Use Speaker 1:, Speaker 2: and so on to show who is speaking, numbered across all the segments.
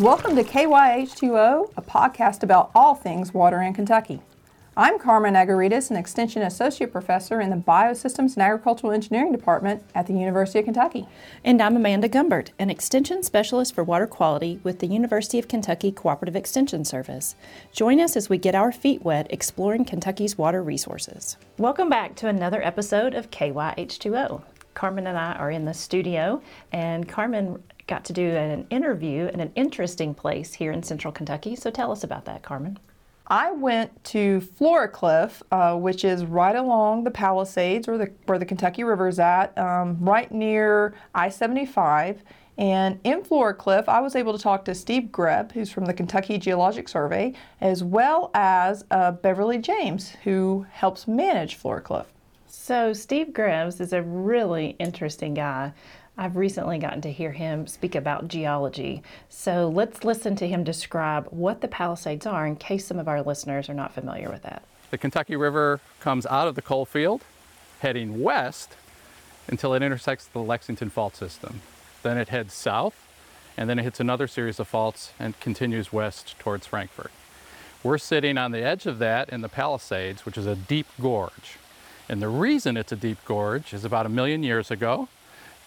Speaker 1: Welcome to KYH2O, a podcast about all things water in Kentucky. I'm Carmen Agouridis, an Extension Associate Professor in the Biosystems and Agricultural Engineering Department at the University of Kentucky.
Speaker 2: And I'm Amanda Gumbert, an Extension Specialist for Water Quality with the University of Kentucky Cooperative Extension Service. Join us as we get our feet wet exploring Kentucky's water resources. Welcome back to another episode of KYH2O. Carmen and I are in the studio, and Carmen got to do an interview in an interesting place here in central Kentucky. So tell us about that, Carmen.
Speaker 1: I went to Floracliff, uh, which is right along the Palisades, or the, where the Kentucky River is at, um, right near I-75. And in Floracliff, I was able to talk to Steve Greb, who's from the Kentucky Geologic Survey, as well as uh, Beverly James, who helps manage Floracliff.
Speaker 2: So Steve Grebs is a really interesting guy. I've recently gotten to hear him speak about geology. So let's listen to him describe what the Palisades are in case some of our listeners are not familiar with that.
Speaker 3: The Kentucky River comes out of the coal field, heading west until it intersects the Lexington Fault System. Then it heads south, and then it hits another series of faults and continues west towards Frankfort. We're sitting on the edge of that in the Palisades, which is a deep gorge. And the reason it's a deep gorge is about a million years ago,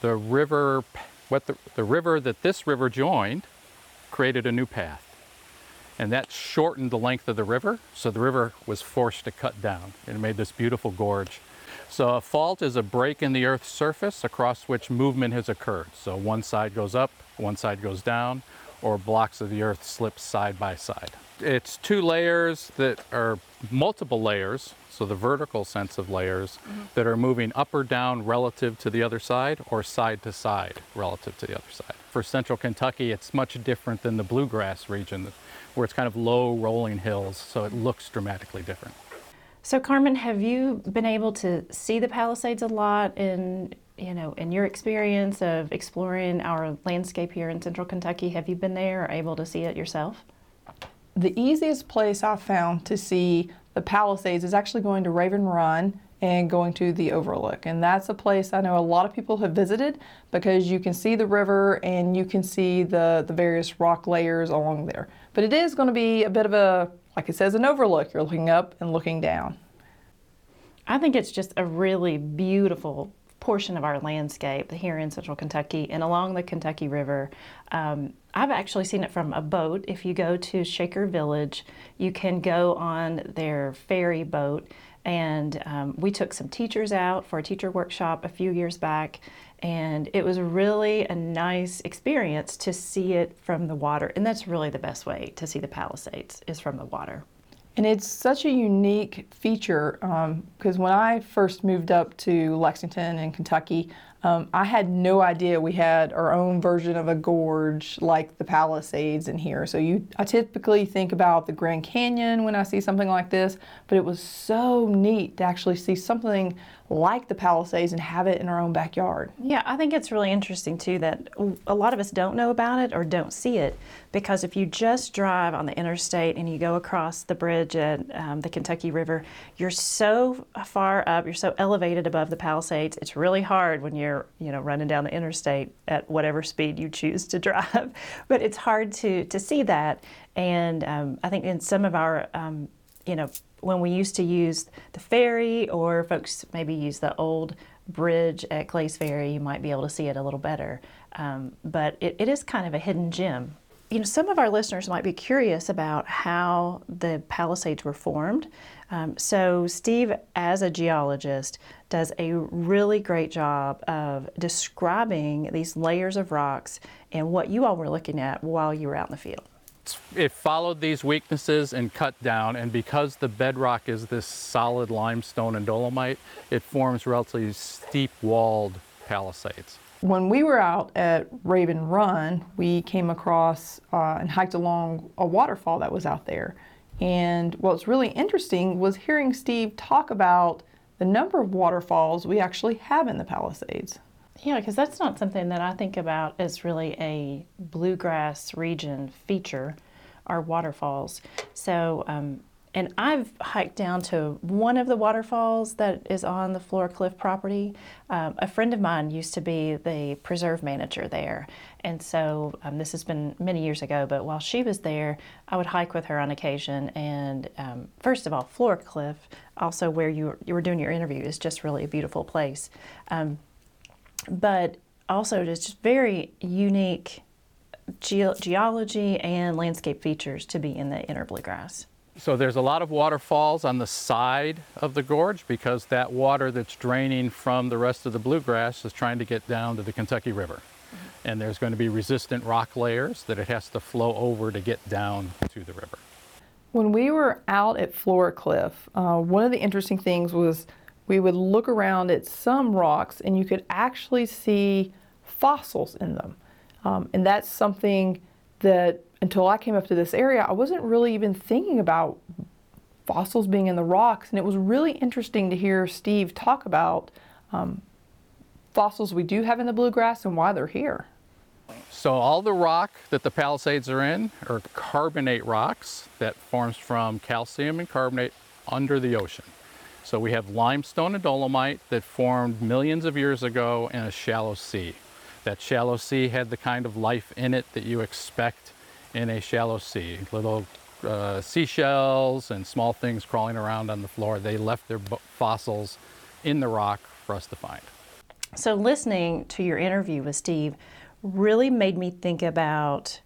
Speaker 3: the river, what the, the river that this river joined created a new path. And that shortened the length of the river, so the river was forced to cut down and made this beautiful gorge. So a fault is a break in the Earth's surface across which movement has occurred. So one side goes up, one side goes down, or blocks of the Earth slip side by side. It's two layers that are multiple layers so the vertical sense of layers mm-hmm. that are moving up or down relative to the other side or side to side relative to the other side. For central Kentucky, it's much different than the bluegrass region where it's kind of low rolling hills, so it looks dramatically different.
Speaker 2: So Carmen, have you been able to see the Palisades a lot in you know, in your experience of exploring our landscape here in central Kentucky, have you been there or able to see it yourself?
Speaker 1: The easiest place I've found to see the Palisades is actually going to Raven Run and going to the Overlook. And that's a place I know a lot of people have visited because you can see the river and you can see the, the various rock layers along there. But it is going to be a bit of a, like it says, an overlook. You're looking up and looking down.
Speaker 2: I think it's just a really beautiful portion of our landscape here in central Kentucky and along the Kentucky River. Um, I've actually seen it from a boat. If you go to Shaker Village, you can go on their ferry boat. And um, we took some teachers out for a teacher workshop a few years back, and it was really a nice experience to see it from the water. And that's really the best way to see the Palisades is from the water.
Speaker 1: And it's such a unique feature because um, when I first moved up to Lexington in Kentucky, um, I had no idea we had our own version of a gorge like the Palisades in here. So you, I typically think about the Grand Canyon when I see something like this, but it was so neat to actually see something like the Palisades and have it in our own backyard.
Speaker 2: Yeah, I think it's really interesting too that a lot of us don't know about it or don't see it because if you just drive on the interstate and you go across the bridge at um, the Kentucky River, you're so far up, you're so elevated above the Palisades. It's really hard when you're, you know, running down the interstate at whatever speed you choose to drive. but it's hard to to see that, and um, I think in some of our um, you know, when we used to use the ferry or folks maybe use the old bridge at Clay's Ferry, you might be able to see it a little better. Um, but it, it is kind of a hidden gem. You know, some of our listeners might be curious about how the Palisades were formed. Um, so, Steve, as a geologist, does a really great job of describing these layers of rocks and what you all were looking at while you were out in the field
Speaker 3: it followed these weaknesses and cut down, and because the bedrock is this solid limestone and dolomite, it forms relatively steep walled palisades.
Speaker 1: When we were out at Raven Run, we came across uh, and hiked along a waterfall that was out there. And what's really interesting was hearing Steve talk about the number of waterfalls we actually have in the Palisades.
Speaker 2: Yeah, because that's not something that I think about as really a bluegrass region feature, our waterfalls. So, um, And I've hiked down to one of the waterfalls that is on the Floracliff property. Um, a friend of mine used to be the preserve manager there. And so um, this has been many years ago, but while she was there, I would hike with her on occasion. And um, first of all, Floracliff, also where you you were doing your interview, is just really a beautiful place. But also just very unique ge- geology and landscape features to be in the inner bluegrass.
Speaker 3: So there's a lot of waterfalls on the side of the gorge because that water that's draining from the rest of the bluegrass is trying to get down to the Kentucky River. And there's going to be resistant rock layers that it has to flow over to get down to the river.
Speaker 1: When we were out at Floracliff, uh, one of the interesting things was we would look around at some rocks and you could actually see fossils in them. Um, and that's something that until I came up to this area, I wasn't really even thinking about fossils being in the rocks. And it was really interesting to hear Steve talk about um, fossils we do have in the bluegrass and why they're here.
Speaker 3: So all the rock that the Palisades are in are carbonate rocks that forms from calcium and carbonate under the ocean. So we have limestone and dolomite that formed millions of years ago in a shallow sea. That shallow sea had the kind of life in it that you expect in a shallow sea. Little uh, seashells and small things crawling around on the floor. They left their fossils in the rock for us to find.
Speaker 2: So, listening to your interview with Steve really made me think about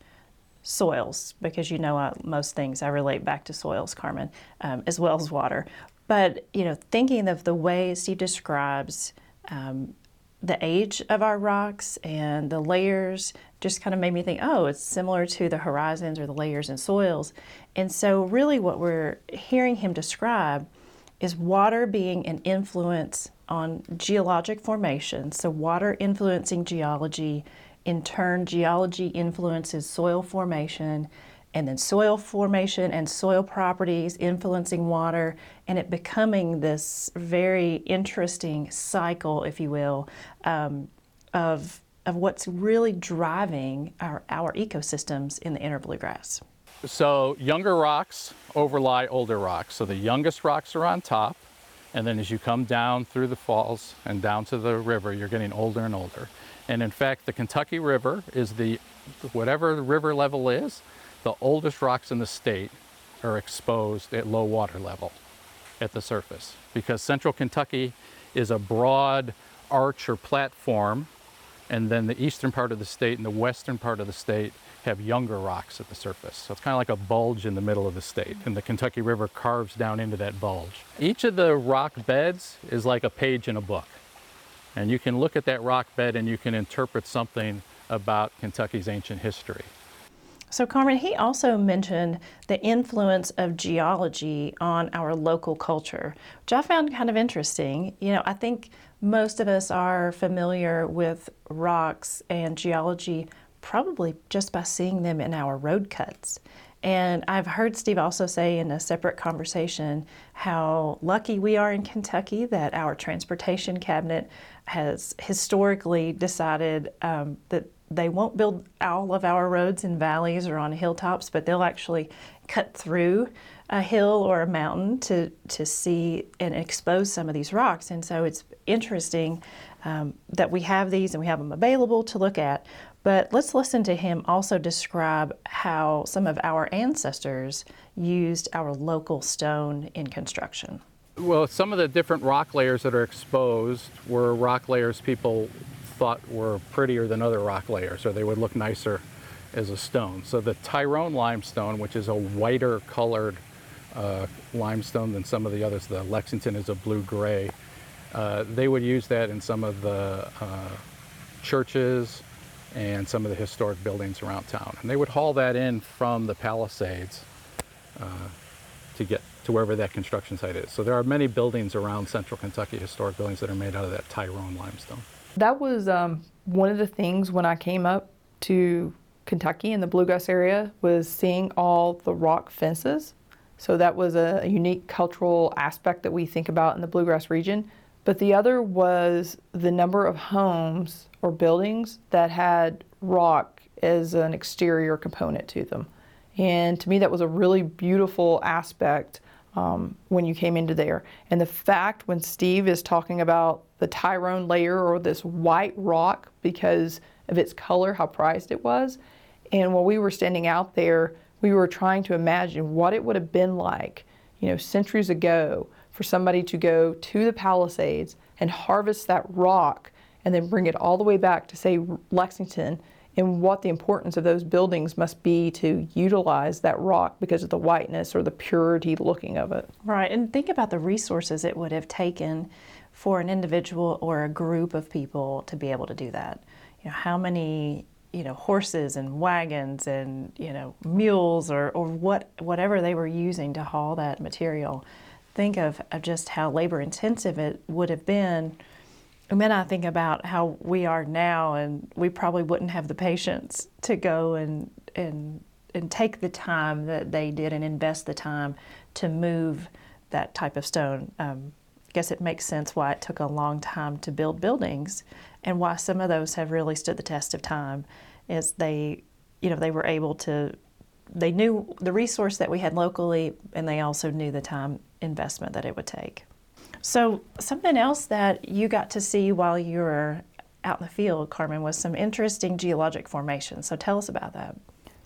Speaker 2: soils because you know uh, most things I relate back to soils, Carmen, um, as well as water. But you know, thinking of the way Steve describes um, the age of our rocks and the layers just kind of made me think, oh, it's similar to the horizons or the layers in soils. And so, really, what we're hearing him describe is water being an influence on geologic formation. So, water influencing geology, in turn, geology influences soil formation, and then soil formation and soil properties influencing water, and it becoming this very interesting cycle, if you will, um, of, of what's really driving our, our ecosystems in the inner bluegrass.
Speaker 3: So, younger rocks overlie older rocks. So, the youngest rocks are on top, and then as you come down through the falls and down to the river, you're getting older and older. And in fact, the Kentucky River is the, whatever the river level is, the oldest rocks in the state are exposed at low water level at the surface because central Kentucky is a broad arch or platform, and then the eastern part of the state and the western part of the state have younger rocks at the surface. So it's kind of like a bulge in the middle of the state, and the Kentucky River carves down into that bulge. Each of the rock beds is like a page in a book. And you can look at that rock bed and you can interpret something about Kentucky's ancient history.
Speaker 2: So, Carmen, he also mentioned the influence of geology on our local culture, which I found kind of interesting. You know, I think most of us are familiar with rocks and geology probably just by seeing them in our road cuts. And I've heard Steve also say in a separate conversation how lucky we are in Kentucky that our transportation cabinet has historically decided um, that they won't build all of our roads in valleys or on hilltops, but they'll actually cut through a hill or a mountain to, to see and expose some of these rocks. And so it's interesting um, that we have these and we have them available to look at. But let's listen to him also describe how some of our ancestors used our local stone in construction.
Speaker 3: Well, some of the different rock layers that are exposed were rock layers people thought were prettier than other rock layers, or they would look nicer as a stone. So the Tyrone limestone, which is a whiter colored uh, limestone than some of the others, the Lexington is a blue gray. Uh, they would use that in some of the uh, churches and some of the historic buildings around town. And they would haul that in from the Palisades uh, to get to wherever that construction site is. So there are many buildings around central Kentucky, historic buildings that are made out of that Tyrone limestone.
Speaker 1: That was um, one of the things when I came up to Kentucky in the bluegrass area was seeing all the rock fences. So that was a, a unique cultural aspect that we think about in the bluegrass region. But the other was the number of homes or buildings that had rock as an exterior component to them. And to me, that was a really beautiful aspect um, when you came into there. And the fact when Steve is talking about the Tyrone layer or this white rock because of its color, how prized it was, and while we were standing out there, we were trying to imagine what it would have been like, you know, centuries ago for somebody to go to the Palisades and harvest that rock and then bring it all the way back to, say, Lexington, and what the importance of those buildings must be to utilize that rock because of the whiteness or the purity looking of it.
Speaker 2: Right, and think about the resources it would have taken for an individual or a group of people to be able to do that. You know, how many you know horses and wagons and you know mules or, or what whatever they were using to haul that material think of, of just how labor intensive it would have been and then I think about how we are now and we probably wouldn't have the patience to go and and and take the time that they did and invest the time to move that type of stone. Um, I guess it makes sense why it took a long time to build buildings and why some of those have really stood the test of time is they you know they were able to they knew the resource that we had locally and they also knew the time investment that it would take so something else that you got to see while you were out in the field carmen was some interesting geologic formations so tell us about that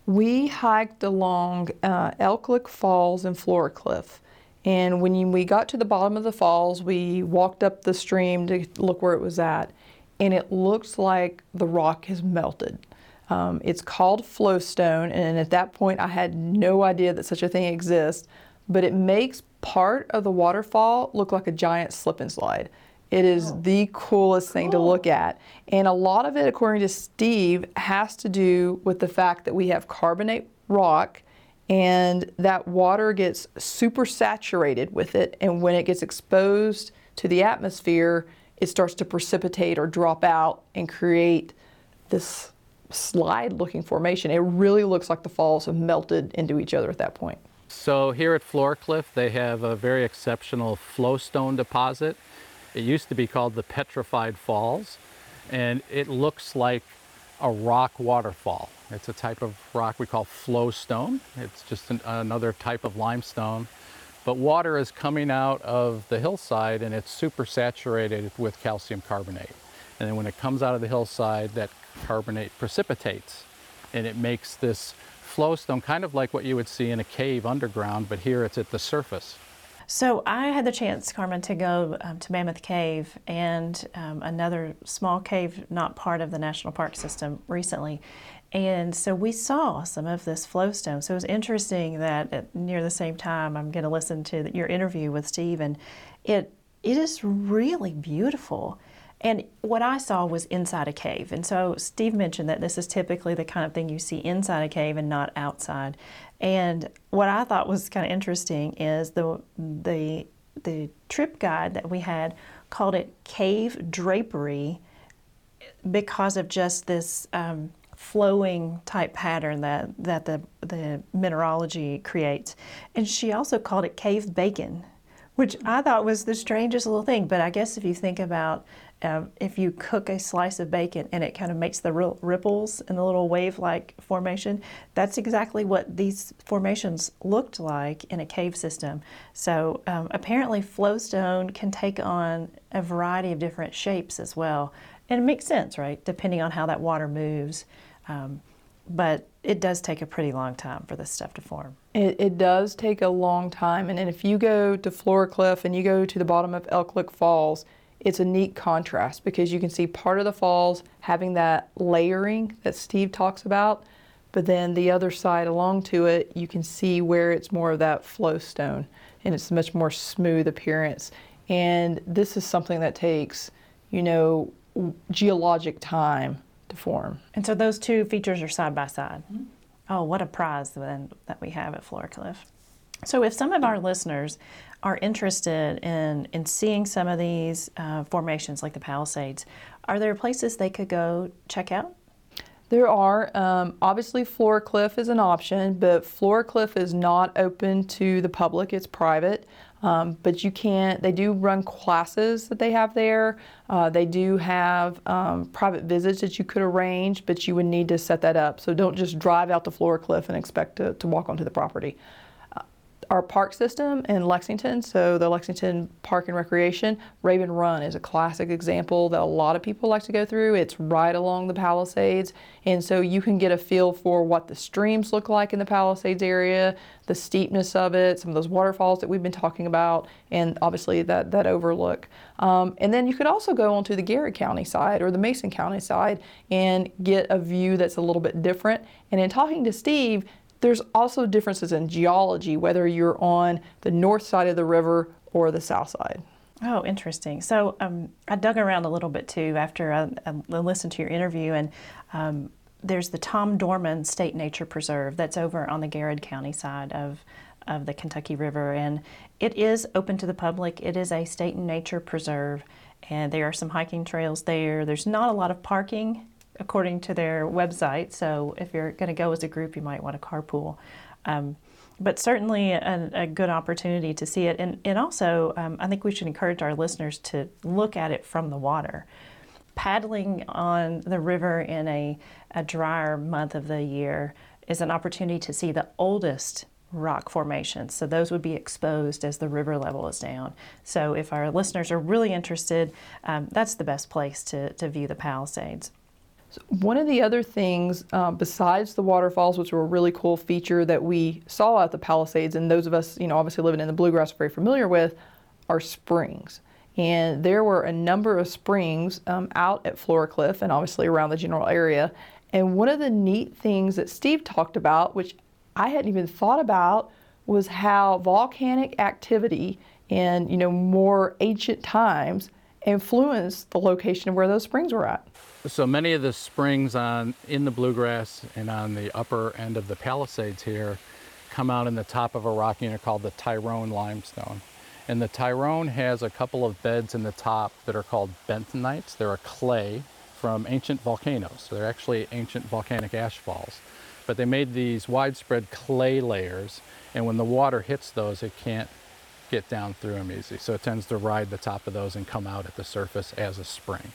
Speaker 1: We hiked along uh, Elk Lick Falls and Floracliff. And when you, we got to the bottom of the falls, we walked up the stream to look where it was at. And it looks like the rock has melted. Um, it's called flowstone, and at that point, I had no idea that such a thing exists. But it makes part of the waterfall look like a giant slip and slide. It is oh. the coolest thing to look at. And a lot of it, according to Steve, has to do with the fact that we have carbonate rock and that water gets super saturated with it. And when it gets exposed to the atmosphere, it starts to precipitate or drop out and create this slide looking formation. It really looks like the falls have melted into each other at that point.
Speaker 3: So here at Floracliff, they have a very exceptional flowstone deposit. It used to be called the Petrified Falls, and it looks like a rock waterfall. It's a type of rock we call flowstone. It's just an, another type of limestone. But water is coming out of the hillside and it's super saturated with calcium carbonate. And then when it comes out of the hillside, that carbonate precipitates and it makes this flowstone kind of like what you would see in a cave underground, but here it's at the surface.
Speaker 2: So I had the chance, Carmen, to go um, to Mammoth Cave and um, another small cave not part of the national park system recently. And so we saw some of this flowstone. So it was interesting that at near the same time, I'm going to listen to your interview with Steve, and it it is really beautiful. And what I saw was inside a cave. And so Steve mentioned that this is typically the kind of thing you see inside a cave and not outside. And what I thought was kind of interesting is the the the trip guide that we had called it cave drapery because of just this um, flowing type pattern that that the the mineralogy creates. And she also called it cave bacon, which I thought was the strangest little thing. But I guess if you think about um, if you cook a slice of bacon and it kind of makes the ripples and the little wave-like formation, that's exactly what these formations looked like in a cave system. So um, apparently flowstone can take on a variety of different shapes as well. And it makes sense, right? Depending on how that water moves. Um, but it does take a pretty long time for this stuff to form.
Speaker 1: It, it does take a long time. And then if you go to Floracliff and you go to the bottom of Elk Lick Falls, it's a neat contrast because you can see part of the falls having that layering that Steve talks about, but then the other side along to it, you can see where it's more of that flow stone and it's a much more smooth appearance. And this is something that takes, you know, geologic time to form.
Speaker 2: And so those two features are side by side. Mm-hmm. Oh, what a prize then that we have at Floracliff. So if some of our listeners are interested in, in seeing some of these uh, formations like the Palisades, are there places they could go check out?
Speaker 1: There are. Um, obviously, Floracliff is an option, but Flora Cliff is not open to the public, it's private. Um, but you can't, they do run classes that they have there. Uh, they do have um, private visits that you could arrange, but you would need to set that up. So don't just drive out to Floracliff and expect to, to walk onto the property. Our park system in Lexington, so the Lexington Park and Recreation, Raven Run is a classic example that a lot of people like to go through. It's right along the Palisades, and so you can get a feel for what the streams look like in the Palisades area, the steepness of it, some of those waterfalls that we've been talking about, and obviously that, that overlook. Um, and then you could also go onto the Garrard County side or the Mason County side and get a view that's a little bit different. And in talking to Steve, there's also differences in geology, whether you're on the north side of the river or the south side.
Speaker 2: Oh, interesting. So um, I dug around a little bit too after I, I listened to your interview, and um, there's the Tom Dorman State Nature Preserve that's over on the Garrard County side of of the Kentucky River, and it is open to the public. It is a state nature preserve, and there are some hiking trails there. There's not a lot of parking according to their website. So if you're going to go as a group, you might want to carpool. Um, but certainly a, a, good opportunity to see it. And, and also, um, I think we should encourage our listeners to look at it from the water. Paddling on the river in a, a drier month of the year is an opportunity to see the oldest rock formations. So those would be exposed as the river level is down. So if our listeners are really interested, um, that's the best place to, to view the Palisades.
Speaker 1: One of the other things, uh, besides the waterfalls, which were a really cool feature that we saw at the Palisades, and those of us, you know, obviously living in the bluegrass are very familiar with, are springs. And there were a number of springs um, out at Floracliff and obviously around the general area. And one of the neat things that Steve talked about, which I hadn't even thought about, was how volcanic activity in, you know, more ancient times influenced the location of where those springs were at.
Speaker 3: So many of the springs on in the bluegrass and on the upper end of the Palisades here come out in the top of a rock unit called the Tyrone limestone. And the Tyrone has a couple of beds in the top that are called bentonites. They're a clay from ancient volcanoes. So they're actually ancient volcanic ash falls. But they made these widespread clay layers, and when the water hits those, it can't get down through them easy. So it tends to ride the top of those and come out at the surface as a spring.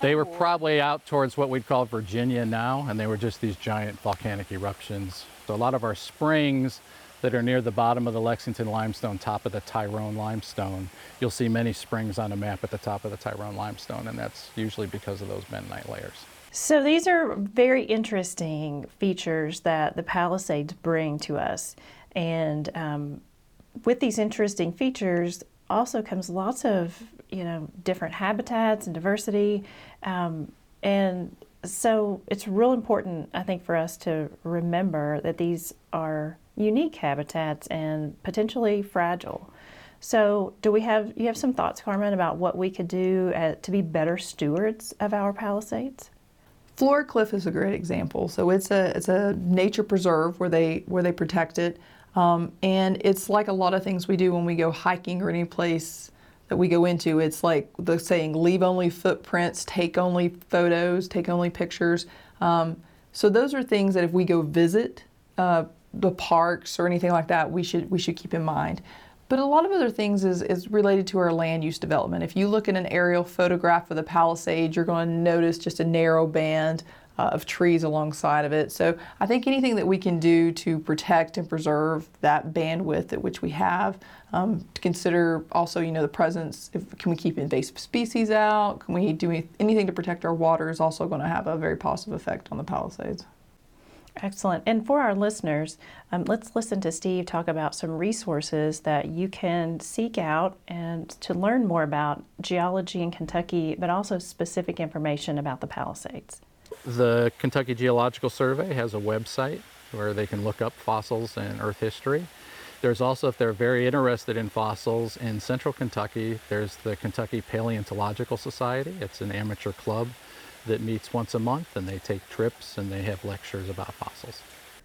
Speaker 3: They were probably out towards what we'd call Virginia now, and they were just these giant volcanic eruptions. So a lot of our springs that are near the bottom of the Lexington limestone, top of the Tyrone limestone, you'll see many springs on a map at the top of the Tyrone limestone, and that's usually because of those bentonite layers.
Speaker 2: So these are very interesting features that the Palisades bring to us, and um, with these interesting features also comes lots of you know different habitats and diversity. Um, and so it's real important i think for us to remember that these are unique habitats and potentially fragile. So do we have you have some thoughts carmen about what we could do at, to be better stewards of our palisades?
Speaker 1: Floracliff is a great example. So it's a it's a nature preserve where they where they protect it, um, and it's like a lot of things we do when we go hiking or any place that we go into. It's like the saying, leave only footprints, take only photos, take only pictures. Um, so those are things that if we go visit uh, the parks or anything like that, we should we should keep in mind. But a lot of other things is, is related to our land use development. If you look at an aerial photograph of the Palisades, you're going to notice just a narrow band uh, of trees alongside of it. So I think anything that we can do to protect and preserve that bandwidth at which we have, um, to consider also, you know, the presence, if, can we keep invasive species out? Can we do anything to protect our water is also going to have a very positive effect on the Palisades.
Speaker 2: Excellent. And for our listeners, um, let's listen to Steve talk about some resources that you can seek out and to learn more about geology in Kentucky, but also specific information about the Palisades.
Speaker 3: The Kentucky Geological Survey has a website where they can look up fossils and earth history. There's also, if they're very interested in fossils in central Kentucky, there's the Kentucky Paleontological Society. It's an amateur club that meets once a month and they take trips and they have lectures about fossils.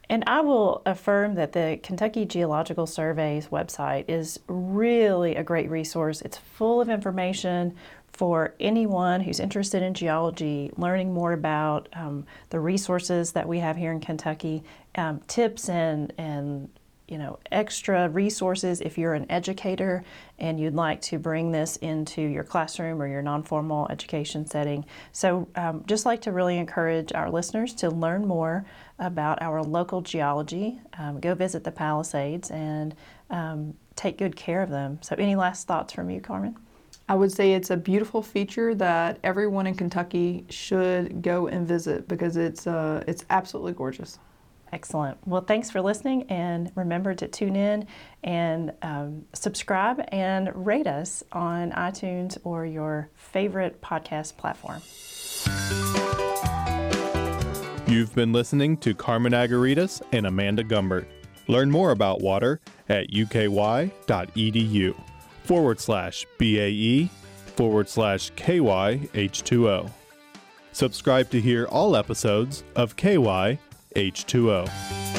Speaker 2: And I will affirm that the Kentucky Geological Survey's website is really a great resource. It's full of information for anyone who's interested in geology, learning more about um, the resources that we have here in Kentucky, um, tips and, and you know extra resources if you're an educator and you'd like to bring this into your classroom or your non-formal education setting. So, um, just like to really encourage our listeners to learn more about our local geology. Um, go visit the Palisades and um, take good care of them. So, any last thoughts from you, Carmen?
Speaker 1: I would say it's a beautiful feature that everyone in Kentucky should go and visit because it's uh, it's absolutely gorgeous.
Speaker 2: Excellent. Well, thanks for listening, and remember to tune in and um, subscribe and rate us on iTunes or your favorite podcast platform.
Speaker 4: You've been listening to Carmen Agouridis and Amanda Gumbert. Learn more about water at uky.edu forward slash BAE forward slash KYH2O. Subscribe to hear all episodes of KY H2O.